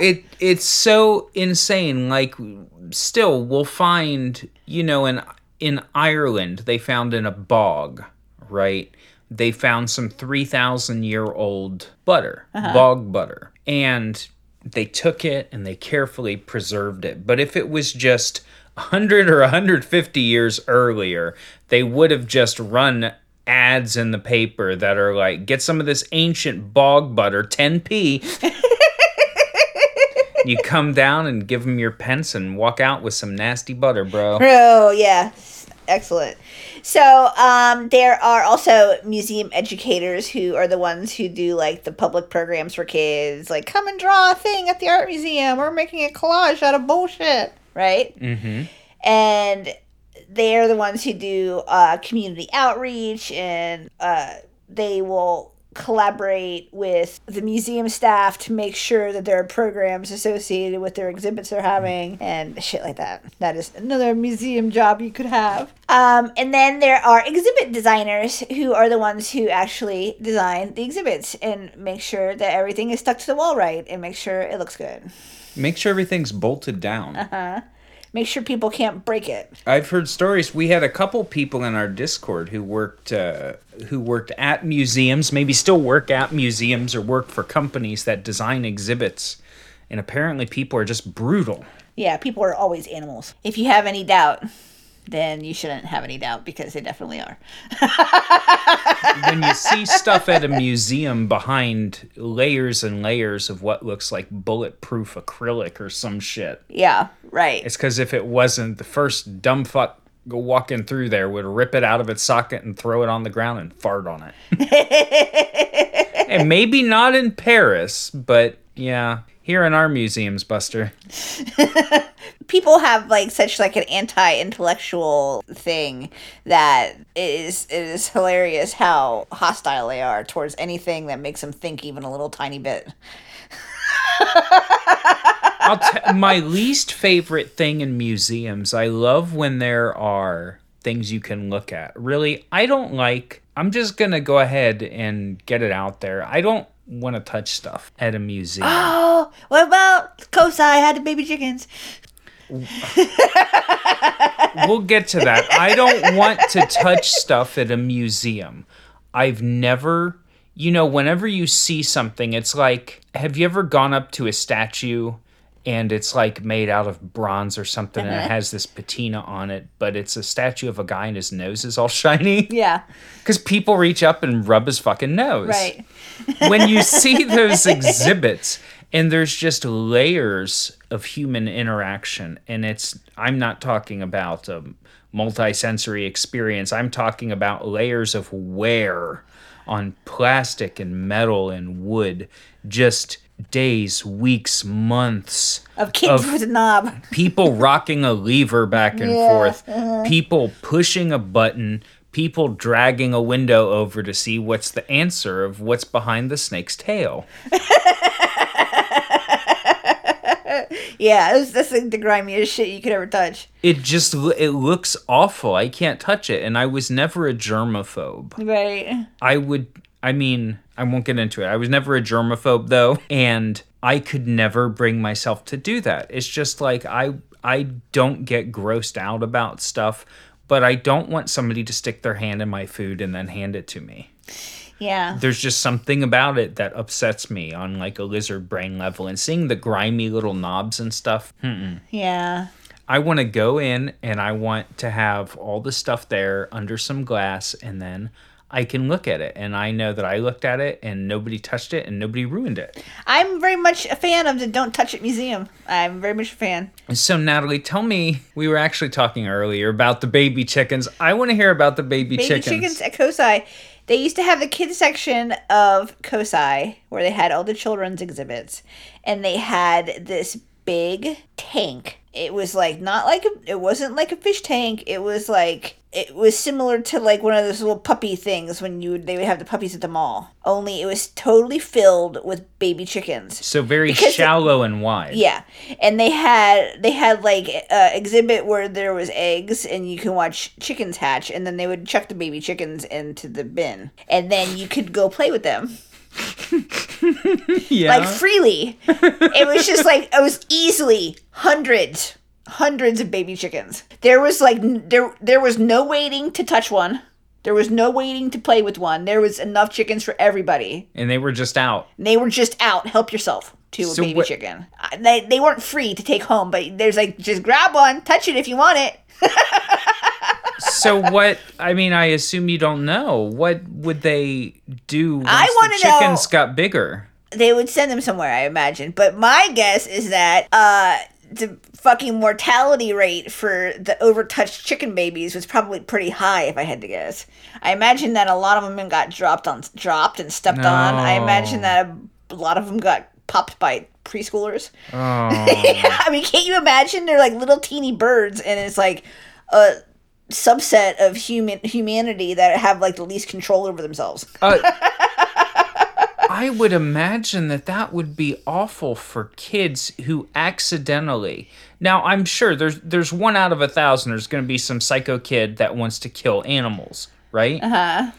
it it's so insane. Like still we'll find you know in in Ireland they found in a bog right? They found some 3000 year old butter uh-huh. bog butter. And they took it and they carefully preserved it. But if it was just 100 or 150 years earlier they would have just run ads in the paper that are like get some of this ancient bog butter 10p you come down and give them your pence and walk out with some nasty butter, bro. Bro, yeah, excellent. So um, there are also museum educators who are the ones who do like the public programs for kids, like come and draw a thing at the art museum. We're making a collage out of bullshit, right? Mm-hmm. and they're the ones who do uh, community outreach and uh, they will collaborate with the museum staff to make sure that there are programs associated with their exhibits they're having and shit like that. That is another museum job you could have. Um, and then there are exhibit designers who are the ones who actually design the exhibits and make sure that everything is stuck to the wall right and make sure it looks good. Make sure everything's bolted down. Make sure people can't break it I've heard stories. We had a couple people in our Discord who worked uh, who worked at museums, maybe still work at museums or work for companies that design exhibits. And apparently, people are just brutal. Yeah, people are always animals. If you have any doubt, then you shouldn't have any doubt because they definitely are. when you see stuff at a museum behind layers and layers of what looks like bulletproof acrylic or some shit, Yeah, right. it's because if it wasn't, the first dumb fuck walking through there would rip it out of its socket and throw it on the ground and fart on it. and maybe not in Paris, but yeah, here in our museums, Buster. People have like such like an anti-intellectual thing that it is it is hilarious how hostile they are towards anything that makes them think even a little tiny bit. I'll t- my least favorite thing in museums, I love when there are things you can look at. Really, I don't like, I'm just going to go ahead and get it out there. I don't want to touch stuff at a museum. Oh, what about COSI had the baby chickens? we'll get to that. I don't want to touch stuff at a museum. I've never, you know, whenever you see something, it's like, have you ever gone up to a statue and it's like made out of bronze or something and it uh-huh. has this patina on it, but it's a statue of a guy and his nose is all shiny? Yeah, Because people reach up and rub his fucking nose right. When you see those exhibits and there's just layers of human interaction and it's i'm not talking about a multi-sensory experience i'm talking about layers of wear on plastic and metal and wood just days weeks months Of kids Of- with a knob. people rocking a lever back and Yeah, forth, uh-huh. people pushing a button, people dragging a window over to see what's the answer of what's behind the snake's tail. yeah, it was, that's like the grimiest shit you could ever touch. It just it looks awful. I can't touch it, and I was never a germaphobe. Right. I would. I mean, I won't get into it. I was never a germaphobe though, and I could never bring myself to do that. It's just like I I don't get grossed out about stuff, but I don't want somebody to stick their hand in my food and then hand it to me. Yeah. There's just something about it that upsets me on like a lizard brain level and seeing the grimy little knobs and stuff. hmm. Yeah. I want to go in and I want to have all the stuff there under some glass and then I can look at it and I know that I looked at it and nobody touched it and nobody ruined it. I'm very much a fan of the Don't Touch It Museum. I'm very much a fan. So Natalie, tell me, we were actually talking earlier about the baby chickens. I want to hear about the baby, Baby chickens. chickens at COSI. They used to have the kids section of COSI where they had all the children's exhibits, and they had this big tank. It was like not like a, it wasn't like a fish tank. It was like it was similar to like one of those little puppy things when you they would have the puppies at the mall. Only it was totally filled with baby chickens. So very Because it- shallow and wide. Yeah, and they had they had like a exhibit where there was eggs and you can watch chickens hatch, and then they would chuck the baby chickens into the bin, and then you could go play with them yeah. like freely. it was just like it was easily hundreds, hundreds of baby chickens. There was like there there was no waiting to touch one. There was no waiting to play with one. There was enough chickens for everybody. and they were just out. They were just out. Help yourself to a baby what- chicken. They, they weren't free to take home, but there's like just grab one, touch it if you want it. So what? I mean, I assume you don't know. What would they do? Once I the wanna know- chickens got bigger. They would send them somewhere, I imagine. But my guess is that uh, the fucking mortality rate for the overtouched chicken babies was probably pretty high, if I had to guess. I imagine that a lot of them got dropped on, dropped and stepped on. I imagine that a lot of them got popped by preschoolers. Oh. I mean, can't you imagine? They're like little teeny birds, and it's like a subset of human humanity that have like the least control over themselves. Uh, I would imagine that that would be awful for kids who accidentally. Now, I'm sure there's there's one out of a thousand. There's going to be some psycho kid that wants to kill animals, right? Uh huh.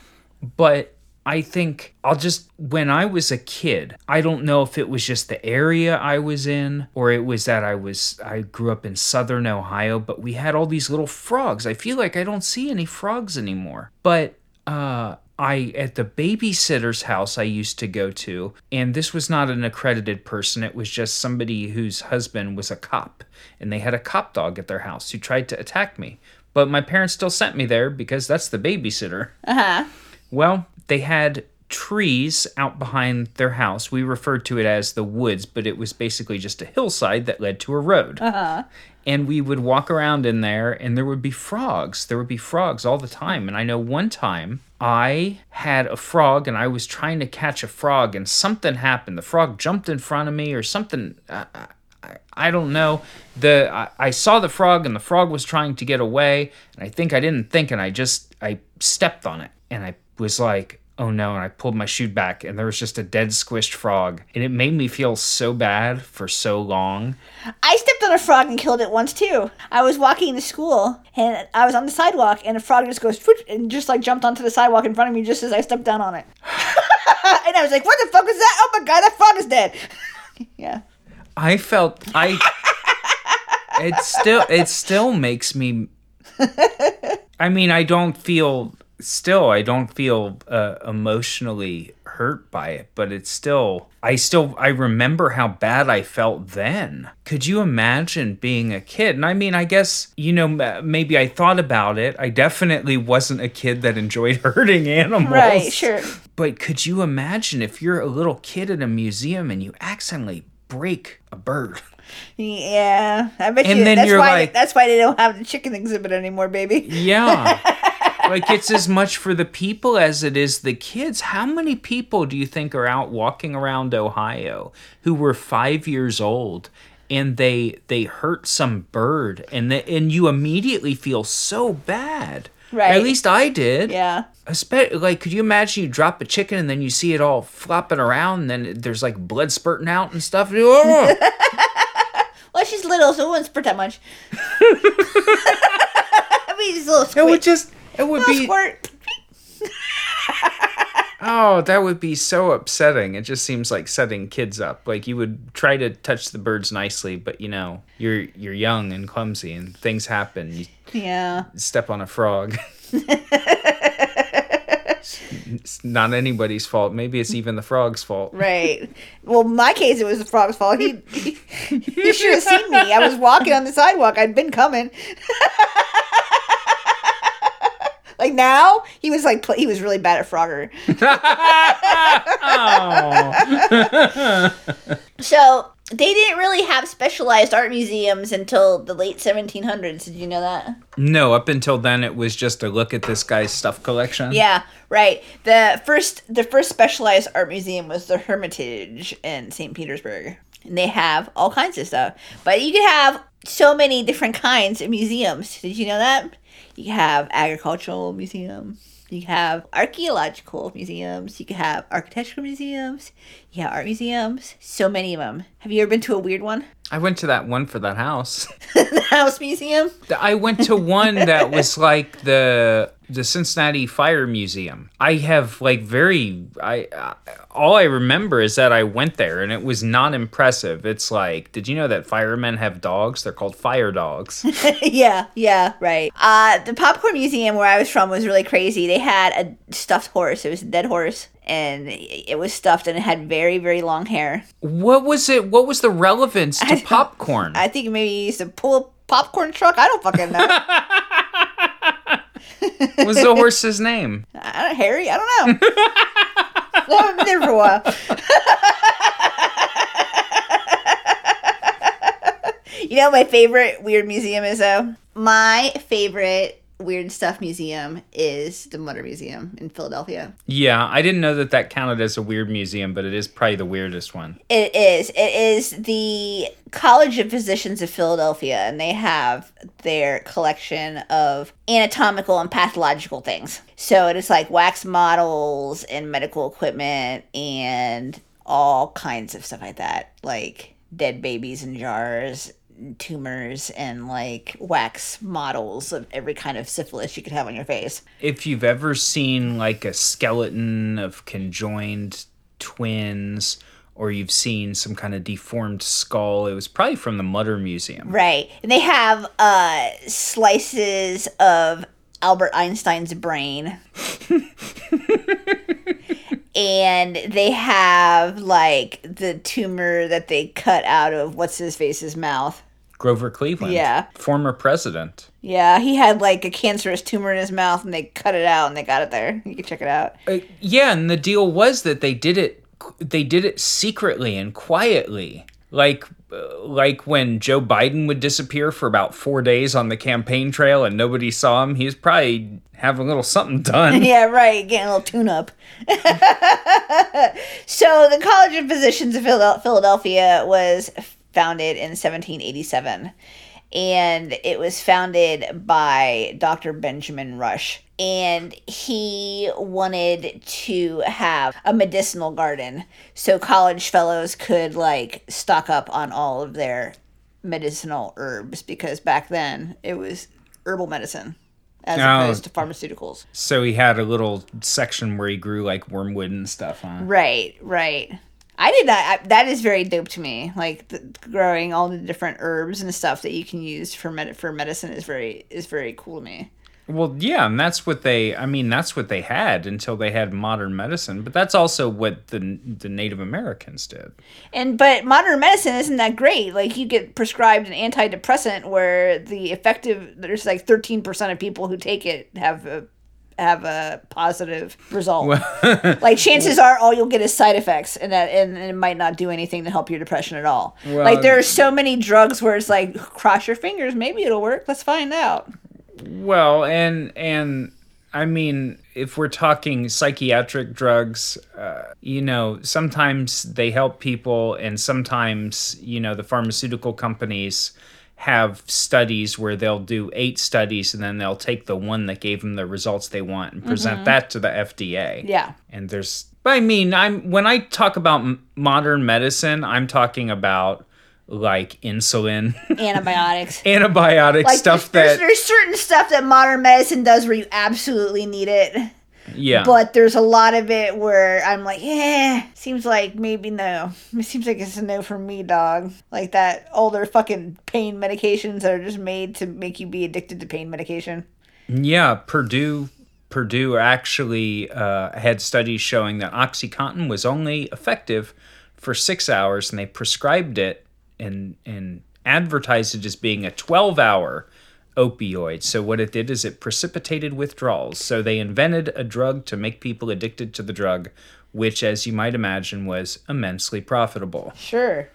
But I think I'll just when I was a kid, I don't know if it was just the area I was in or it was that I was I grew up in southern Ohio, but we had all these little frogs. I feel like I don't see any frogs anymore. But uh I at the babysitter's house I used to go to, and this was not an accredited person, it was just somebody whose husband was a cop, and they had a cop dog at their house who tried to attack me. But my parents still sent me there because that's the babysitter. Uh-huh. Well, they had trees out behind their house. We referred to it as the woods, but it was basically just a hillside that led to a road. Uh-huh. And we would walk around in there, and there would be frogs. There would be frogs all the time. And I know one time I had a frog, and I was trying to catch a frog, and something happened. The frog jumped in front of me, or something. Uh, I, I don't know. The I, I saw the frog and the frog was trying to get away, and I think I didn't think, and I just I stepped on it, and I was like, oh no, and I pulled my shoe back, and there was just a dead squished frog, and it made me feel so bad for so long. I on a frog and killed it once too. I was walking to school and I was on the sidewalk and a frog just goes and just like jumped onto the sidewalk in front of me just as I stepped down on it. and I was like, "What the fuck was that? Oh my god, that frog is dead." yeah. I felt I. it still it still makes me. I mean, I don't feel still. I don't feel uh, emotionally hurt by it, but it's still. I still I remember how bad I felt then. Could you imagine being a kid? And I mean, I guess you know maybe I thought about it. I definitely wasn't a kid that enjoyed hurting animals. Right, sure. But could you imagine if you're a little kid at a museum and you accidentally break a bird? Yeah. I bet And you then that's you're why like- that's why they don't have the chicken exhibit anymore, baby. Yeah. like it's as much for the people as it is the kids. How many people do you think are out walking around Ohio who were 5 years old and they they hurt some bird and the, and you immediately feel so bad. Right. At least I did. Yeah. Espe- like, could you imagine you drop a chicken and then you see it all flopping around and then there's like blood spurting out and stuff? Oh! she's little, so it wouldn't squirt that much. I mean, just a little It would just it would be squirt. oh that would be so upsetting. It just seems like setting kids up. Like you would try to touch the birds nicely, but you know you're you're young and clumsy, and things happen. You Yeah. step on a frog. it's not anybody's fault. Maybe it's even the frog's fault. Right. Well, in my case, it was the frog's fault. He, he, he should have seen me. I was walking on the sidewalk. I'd been coming. like now, he was like, he was really bad at Frogger. Oh. So they didn't really have specialized art museums until the late 1700s. Did you know that? No, up until then it was just a look at this guy's stuff collection. Yeah, right. The first the first specialized art museum was the Hermitage in St. Petersburg. And they have all kinds of stuff. But you could have so many different kinds of museums. Did you know that? You have agricultural museum. You have archaeological museums. You can have architectural museums. You have art museums. So many of them. Have you ever been to a weird one? I went to that one for that house. the House Museum? I went to one that was like the the Cincinnati Fire Museum. I have like very I uh, all I remember is that I went there and it was not impressive. It's like, did you know that firemen have dogs? They're called fire dogs. yeah, yeah, right. Uh, the popcorn museum where I was from was really crazy. They had a stuffed horse. It was a dead horse, and it was stuffed, and it had very, very long hair. what was it? What was the relevance to popcorn? I think maybe he used to pull a popcorn truck. I don't fucking know. What was the horse's name? Harry. I don't know. I haven't been there for a while. you know, my favorite weird museum is though. My favorite weird stuff museum is the Mutter Museum in Philadelphia. Yeah, I didn't know that that counted as a weird museum, but it is probably the weirdest one. It is. It is the College of Physicians of Philadelphia, and they have their collection of anatomical and pathological things. So it is like wax models and medical equipment and all kinds of stuff like that, like dead babies in jars. Tumors and like wax models of every kind of syphilis you could have on your face. if you've ever seen like a skeleton of conjoined twins or you've seen some kind of deformed skull it was probably from the mutter museum Right. And they have uh slices of Albert Einstein's brain. and they have like the tumor that they cut out of what's his face's mouth. Grover cleveland Yeah. former president Yeah, he had like a cancerous tumor in his mouth and they cut it out and they got it there. You can check it out. Uh, yeah and the deal was that they did it they did it secretly and quietly like uh, like when Joe Biden would disappear for about 4 days on the campaign trail and nobody saw him he was probably having a little something done Yeah, right. Getting a little tune up. so, the College of Physicians of Philadelphia was founded in 1787. And it was founded by Dr. Benjamin Rush. And he wanted to have a medicinal garden so college fellows could, like, stock up on all of their medicinal herbs because back then it was herbal medicine as Oh. opposed to pharmaceuticals. so he had a little section where he grew like wormwood and stuff huh Right, right. I did not. I, that is very dope to me. Like the, growing all the different herbs and stuff that you can use for med- for medicine is very is very cool to me. Well, yeah, and that's what they. I mean, that's what they had until they had modern medicine. But that's also what the the Native Americans did. And but modern medicine isn't that great. Like you get prescribed an antidepressant where the effective there's like thirteen percent of people who take it have a have a positive result. like chances are all you'll get is side effects and that and, and it might not do anything to help your depression at all. Well, like there are so many drugs where it's like cross your fingers, maybe it'll work. Let's find out. Well, and and I mean, if we're talking psychiatric drugs, uh, you know, sometimes they help people, and sometimes you know the pharmaceutical companies have studies where they'll do eight studies and then they'll take the one that gave them the results they want and present mm-hmm. that to the FDA. Yeah. and there's but i mean i'm when i talk about modern medicine i'm talking about like insulin, Antibiotics. antibiotic Like stuff there's, that there's certain stuff that modern medicine does where you absolutely need it. Yeah. But there's a lot of it where I'm like, eh, seems like maybe no. It seems like it's a no for me, dog. Like that older fucking pain medications that are just made to make you be addicted to pain medication. Yeah, Purdue Purdue actually uh, had studies showing that OxyContin was only effective for six hours, and they prescribed it and and advertised it as being a twelve hour opioid. So what it did is it precipitated withdrawals. So they invented a drug to make people addicted to the drug, which, as you might imagine, was immensely profitable. Sure.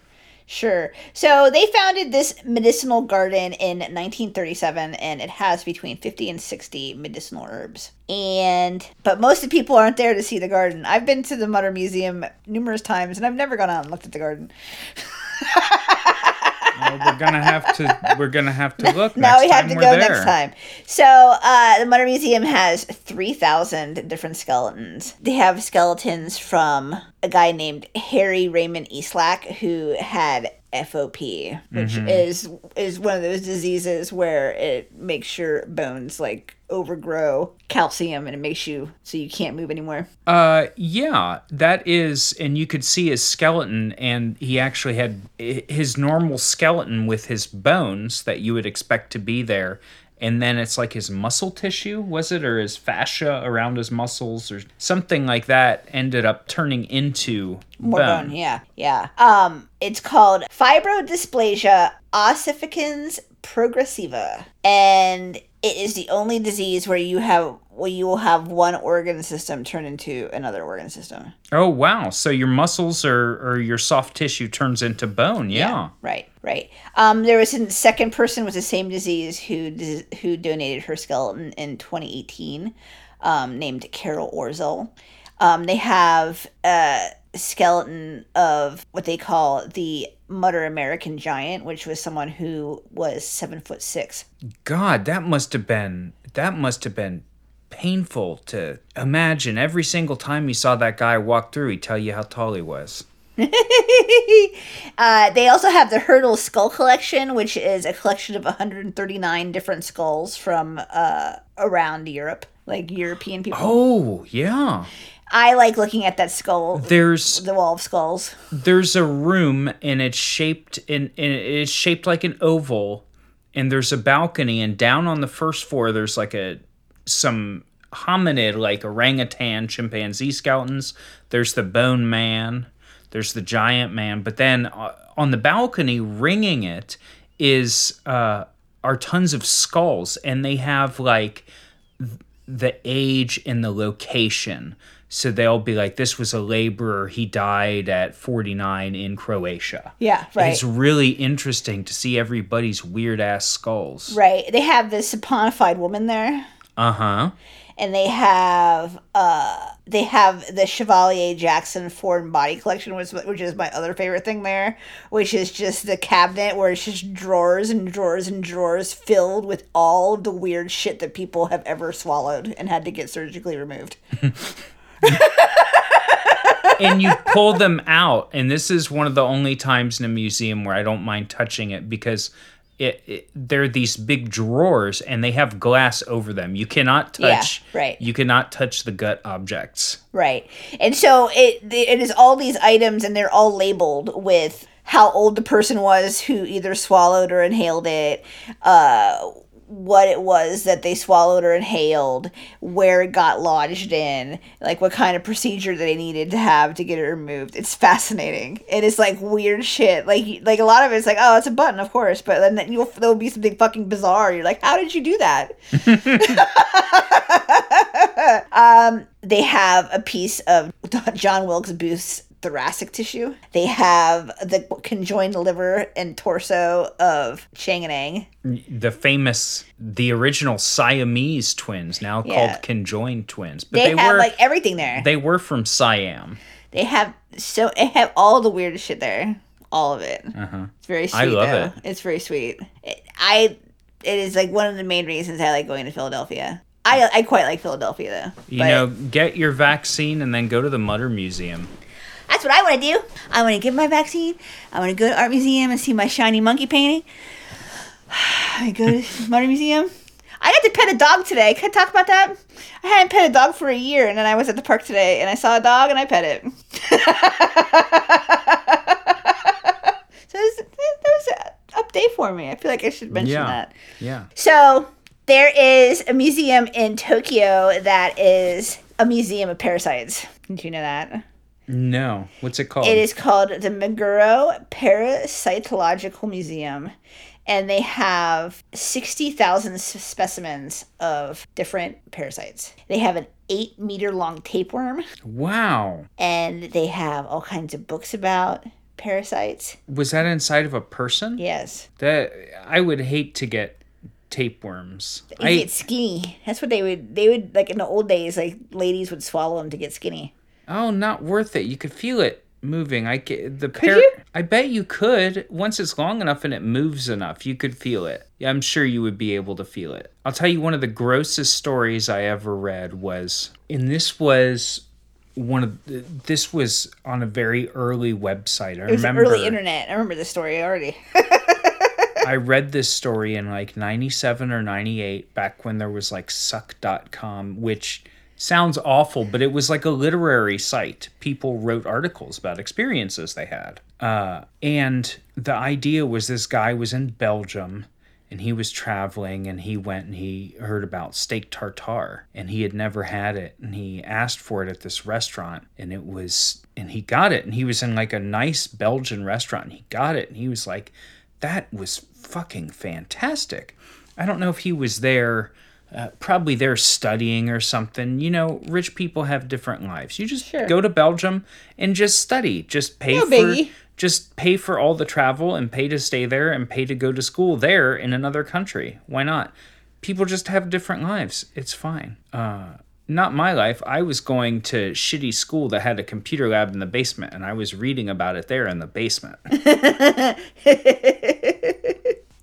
Sure. So they founded this medicinal garden in 1937 and it has between 50 and 60 medicinal herbs. And but most of the people aren't there to see the garden. I've been to the Mutter Museum numerous times and I've never gone out and looked at the garden. Well, we're gonna have to we're gonna have to look. now we have to go there. next time. So uh, the Mutter Museum has 3,000 different skeletons. They have skeletons from a guy named Harry Raymond Eastlack who had FOP, which Mm-hmm. is is one of those diseases where it makes your bones like overgrow calcium and it makes you so you can't move anymore. Uh, yeah, that is, and you could see his skeleton, and he actually had his normal skeleton with his bones that you would expect to be there, and then it's like his muscle tissue, was it, or his fascia around his muscles, or something like that, ended up turning into More bone, yeah, yeah. Um, it's called fibrodysplasia ossificans progressiva, and it is the only disease where you have where you will have one organ system turn into another organ system. Oh wow! So your muscles or or your soft tissue turns into bone. Yeah. Right, right. Um, there was a second person with the same disease who who donated her skeleton in 2018, um, named Carol Orzel. Um, they have a skeleton of what they call the Mutter American Giant, which was someone who was seven foot six. God, that must have been that must have been painful to imagine. Every single time you saw that guy walk through, he'd tell you how tall he was. uh, they also have the Hyrtl Skull Collection, which is a collection of 139 different skulls from uh, around Europe, like European people. Oh yeah. I like looking at that skull, There's the wall of skulls. there's a room and it's shaped in, in it's shaped like an oval and there's a balcony and down on the first floor there's like a some hominid like orangutan chimpanzee skeletons there's the bone man there's the giant man but then uh, on the balcony ringing it is uh are tons of skulls and they have like the age and the location. So they'll be like, this was a laborer. He died at 49 in Croatia. Yeah, right. It's really interesting to see everybody's weird ass skulls. right. They have this saponified woman there, Uh huh. And they have uh they have the Chevalier Jackson foreign body collection, which which is my other favorite thing there, which is just the cabinet where it's just drawers and drawers and drawers filled with all the weird shit that people have ever swallowed and had to get surgically removed. and you pull them out, and this is one of the only times in a museum where I don't mind touching it because. It, it, they're these big drawers and they have glass over them. You cannot Yeah, touch. right. You cannot touch the gut objects. Right. And so it it is all these items and they're all labeled with how old the person was who either swallowed or inhaled it, uh what it was that they swallowed or inhaled, where it got lodged in, like what kind of procedure they needed to have to get it removed. It's fascinating. It is like weird shit. Like like a lot of it's like, oh, it's a button, of course, but then you'll there'll be something fucking bizarre. You're like, how did you do that? um, they have a piece of John Wilkes Booth's thoracic tissue. They have the conjoined liver and torso of Chang and Eng. the famous the original Siamese twins now Yeah. called conjoined twins but They, they, have were like everything there. They, were from Siam They have so they have all the weirdest shit there. All of it. uh-huh. It's very sweet. I love though. it. It's very sweet. It, I. It is like one of the main reasons I like going to Philadelphia. I I quite like Philadelphia though. you know get your vaccine and then go to the Mutter Museum That's what I want to do. I want to get my vaccine. I want to go to art museum and see my shiny monkey painting. I go to modern museum. I got to pet a dog today. Can I talk about that? I hadn't pet a dog for a year, and then I was at the park today, and I saw a dog, and I pet it. so that was an update for me. I feel like I should mention Yeah. that. Yeah. So there is a museum in Tokyo that is a museum of parasites. Did you know that? No. What's it called? It is called the Meguro Parasitological Museum. And they have 60,000 s- specimens of different parasites. They have an eight meter long tapeworm, Wow. and they have all kinds of books about parasites. Was that inside of a person? Yes. That I would hate to get tapeworms. They I get skinny. That's what they would, they would, like in the old days, like ladies would swallow them to get skinny. Oh, not worth it. You could feel it moving. I ca- the Could par- you? I bet you could. Once it's long enough and it moves enough, you could feel it. Yeah, I'm sure you would be able to feel it. I'll tell you one of the grossest stories I ever read was, and this was one of the, this was on a very early website. I It was remember early internet. I remember the story already. I read this story in like 97 or 98 back when there was like suck.com which sounds awful but it was like a literary site. People wrote articles about experiences they had. Uh, and the idea was this guy was in belgium and he was traveling and he went and he heard about steak tartare and he had never had it. And he asked for it at this restaurant and it was and he got it. And he was in like a nice belgian restaurant and he got it. And he was like that was fucking fantastic. I don't know if he was there uh, probably there studying or something you know rich people have different lives you just Sure. go to belgium and just study just pay No for biggie. just pay for all the travel and pay to stay there and pay to go to school there in another country. Why not? People just have different lives. It's fine. Uh, not my life. I was going to shitty school that had a computer lab in the basement, and I was reading about it there in the basement.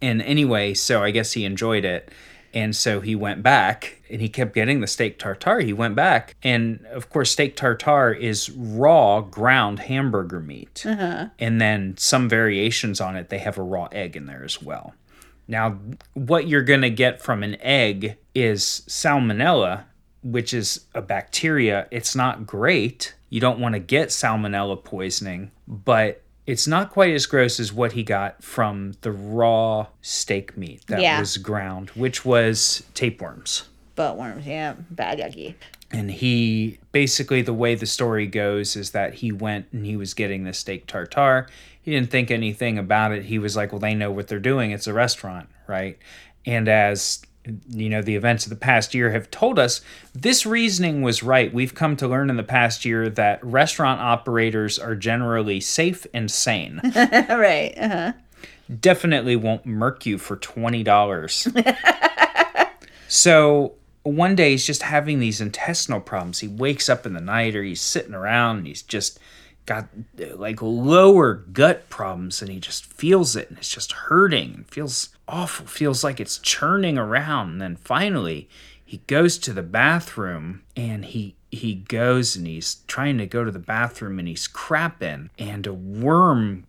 and anyway, so I guess he enjoyed it. And so he went back and he kept getting the steak tartare. He went back. And of course, steak tartare is raw ground hamburger meat. Uh-huh. And then some variations on it, they have a raw egg in there as well. Now, what you're going to get from an egg is salmonella, which is a bacteria. It's not great. You don't want to get salmonella poisoning, but it's not quite as gross as what he got from the raw steak meat that Yeah. was ground, which was tapeworms. Butt worms, yeah. Bad yucky. And he basically, the way the story goes is that he went and he was getting the steak tartare. He didn't think anything about it. He was like, well, they know what they're doing. It's a restaurant, right? And as you know, the events of the past year have told us this reasoning was right. We've come to learn in the past year that restaurant operators are generally safe and sane. right Uh-huh. definitely won't murk you for twenty dollars. so one day he's just having these intestinal problems. He wakes up in the night or he's sitting around and he's just got like lower gut problems and he just feels it and it's just hurting and feels awful, feels like it's churning around. And then finally he goes to the bathroom and he he goes and he's trying to go to the bathroom and he's crapping and a worm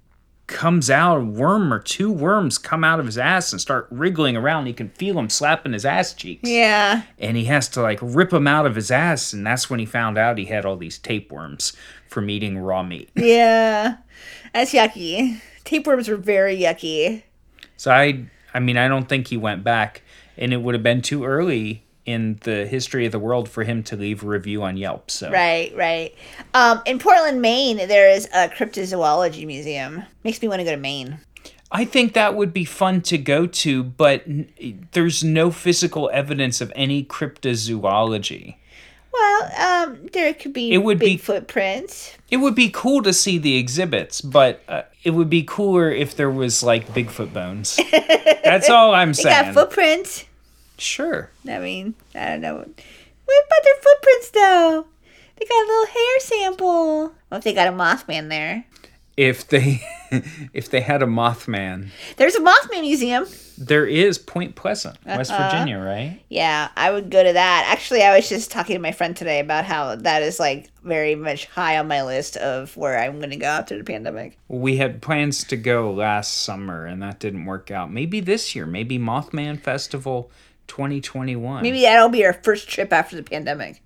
comes out, a worm or two worms come out of his ass and start wriggling around. He can feel them slapping his ass cheeks. Yeah. And he has to like rip them out of his ass. And that's when he found out he had all these tapeworms from eating raw meat. Yeah. That's yucky. Tapeworms were very yucky. So I, I mean, I don't think he went back. And it would have been too early in the history of the world for him to leave a review on Yelp. So Right, right. Um, in Portland, Maine, there is a cryptozoology museum. Makes me want to go to Maine. I think that would be fun to go to, but n- there's no physical evidence of any cryptozoology. Well, um, there could be It would big be- footprints. It would be cool to see the exhibits, but uh, it would be cooler if there was like Bigfoot bones. That's all I'm They saying. got footprints. sure. I mean, I don't know. What about their footprints, though? They got a little hair sample. What if they got a Mothman there? If they if they had a Mothman. There's a Mothman museum. There is Point Pleasant, West Uh-huh. Virginia, right? Yeah, I would go to that. Actually, I was just talking to my friend today about how that is like very much high on my list of where I'm going to go after the pandemic. We had plans to go last summer and that didn't work out. Maybe this year, maybe Mothman Festival 2021. Maybe that'll be our first trip after the pandemic.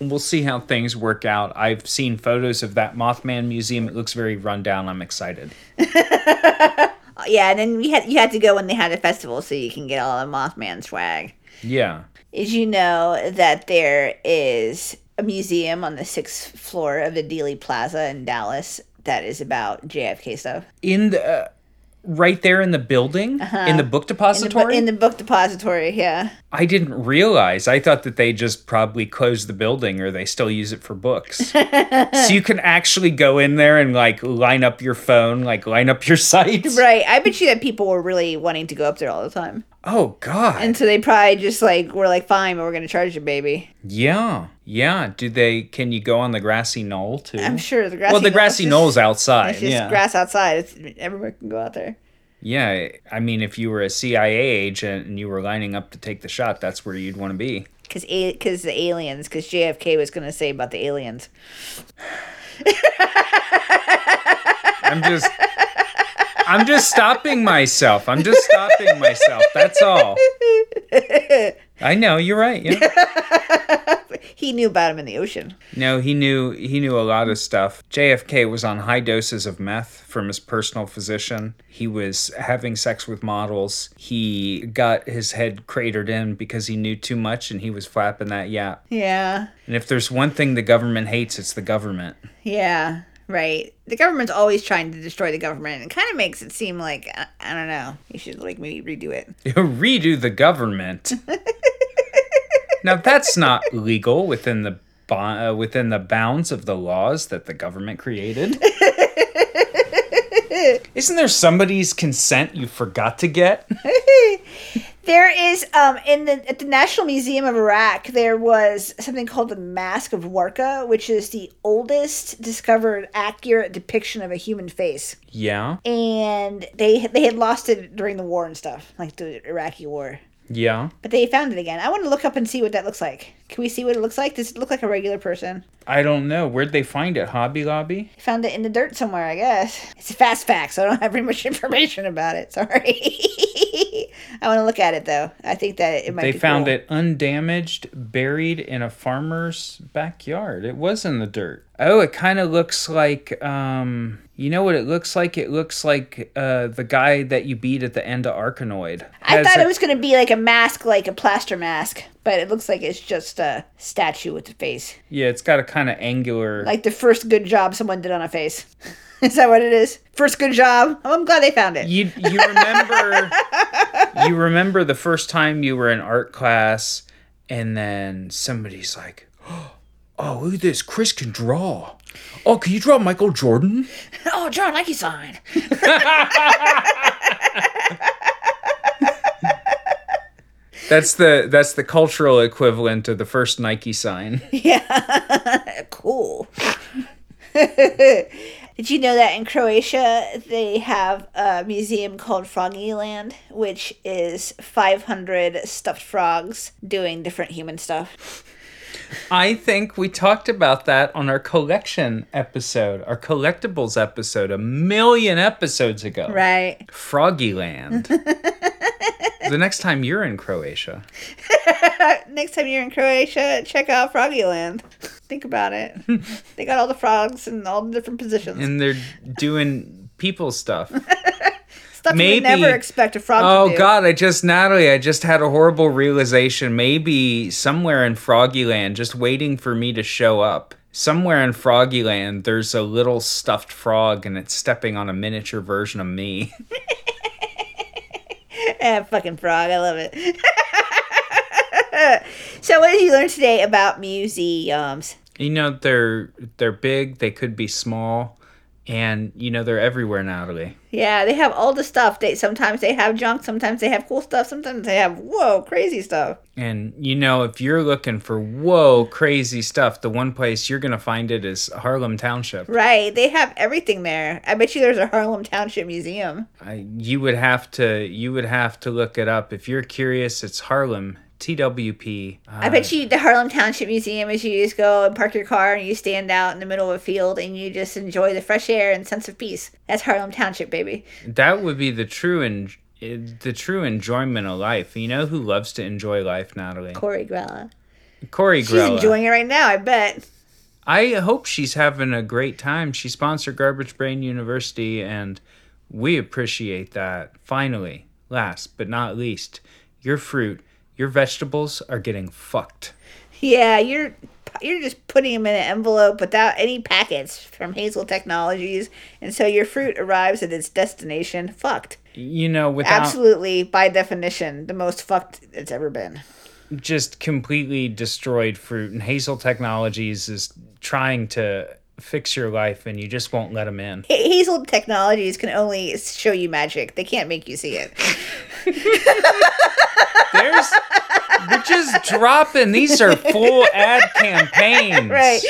We'll see how things work out. I've seen photos of that Mothman museum. It looks very rundown. I'm excited. Yeah, and then we had you had to go when they had a festival so you can get all the Mothman swag. Yeah. Did you know that there is a museum on the sixth floor of the Dealey Plaza in Dallas that is about JFK stuff? In the uh, right there in the building, in the book Uh-huh. In the, bu- depository. in the book depository, yeah. I didn't realize. I thought that they just probably closed the building or they still use it for books. so you can actually go in there and like line up your phone, like line up your sights. Right. I bet you that people were really wanting to go up there all the time. Oh god. And so they probably just like were like, fine, but we're gonna charge you, baby. yeah. Yeah. Do they can you go on the grassy knoll too? I'm sure the grassy well, the knoll- grassy it's knoll's just- outside. It's just yeah. grass outside. It's, everyone can go out there. yeah. I mean, if you were a CIA agent and you were lining up to take the shot, that's where you'd want to be. Cause, a- cause the aliens. Cause JFK was gonna say about the aliens. I'm just. I'm just stopping myself. I'm just stopping myself. That's all. I know you're right. Yeah. He knew about him in the ocean. No, he knew he knew a lot of stuff. JFK was on high doses of meth from his personal physician. He was having sex with models. He got his head cratered in because he knew too much and he was flapping that yap. Yeah. And if there's one thing the government hates, it's the government. Yeah. Right. The government's always trying to destroy the government. It kind of makes it seem like I, I don't know. You should like maybe redo it. Redo the government. now that's not legal within the bo- uh, within the bounds of the laws that the government created. Isn't there somebody's consent you forgot to get? There is um in the at the National Museum of Iraq there was something called the Mask of Warka, which is the oldest discovered accurate depiction of a human face. Yeah. And they they had lost it during the war and stuff, like the Iraqi war. Yeah. But they found it again. I want to look up and see what that looks like. Can we see what it looks like? Does it look like a regular person? I don't know. Where'd they find it? Hobby Lobby? Found it in the dirt somewhere, I guess. It's a fast fact, so I don't have very much information about it. Sorry. I want to look at it though. I think that it might. They found cool. it undamaged, buried in a farmer's backyard. It was in the dirt. Oh, it kind of looks like um you know what it looks like? It looks like uh the guy that you beat at the end of Arkanoid. I thought a- it was going to be like a mask, like a plaster mask, but it looks like it's just a statue with a face. Yeah, it's got a kind of angular Like the first good job someone did on a face. is that what it is? First good job? Oh, I'm glad they found it. You you remember you remember the first time you were in art class and then somebody's like, "Oh, look at this. Chris can draw." Oh, can you draw Michael Jordan? Oh, John Nike sign. That's the that's the cultural equivalent of the first Nike sign. Yeah. cool. Did you know that in Croatia they have a museum called Froggyland, which is 500 stuffed frogs doing different human stuff? I think we talked about that on our collection episode, our collectibles episode, a million episodes ago. Right. Froggyland. The next time you're in Croatia. Next time you're in Croatia, check out Froggyland. Think about it. they got all the frogs in all the different positions. And they're doing people stuff. Stuff you maybe- would never expect a frog Oh to do. God! I just Natalie, I just had a horrible realization. Maybe somewhere in Froggyland, just waiting for me to show up. Somewhere in Froggyland, there's a little stuffed frog, and it's stepping on a miniature version of me. Eh, fucking frog. I love it. so, what did you learn today about museums? you know, they're they're big. They could be small, And you know they're everywhere, Natalie. Yeah, they have all the stuff. They sometimes they have junk, sometimes they have cool stuff, sometimes they have whoa crazy stuff. And you know, if you're looking for whoa crazy stuff, the one place you're gonna find it is Harlem Township. Right, they have everything there. I bet you there's a Harlem Township museum. I, you would have to you would have to look it up if you're curious. It's Harlem TWP. Uh, I bet you the Harlem Township Museum is you just go and park your car and you stand out in the middle of a field and you just enjoy the fresh air and sense of peace. That's Harlem Township, baby. that would be the true and the true enjoyment of life. You know who loves to enjoy life, Natalie? Corey Grella. Corey Grella. She's enjoying it right now, I bet. I hope she's having a great time. She sponsored Garbage Brain University, and we appreciate that. Finally, last but not least, your fruit, your vegetables are getting fucked. Yeah, you're you're just putting them in an envelope without any packets from Hazel Technologies, and so your fruit arrives at its destination fucked. You know, without Absolutely, by definition, the most fucked it's ever been. just completely destroyed fruit, and Hazel Technologies is trying to fix your life, and you just won't let them in. Hazel Technologies can only show you magic; they can't make you see it. There's. We're just dropping. These are full ad campaigns. Right.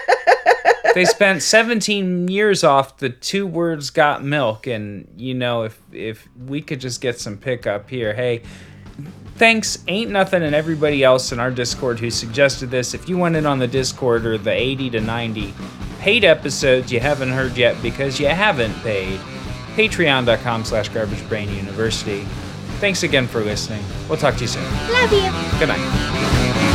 they spent 17 years off the two words got milk and you know if if we could just get some pickup here hey thanks. Ain't nothing and everybody else in our discord who suggested this. If you want it on the discord or the 80 to 90 paid episodes you haven't heard yet because you haven't paid patreon.com slash garbage brain university. Thanks again for listening. We'll talk to you soon. Love you. good night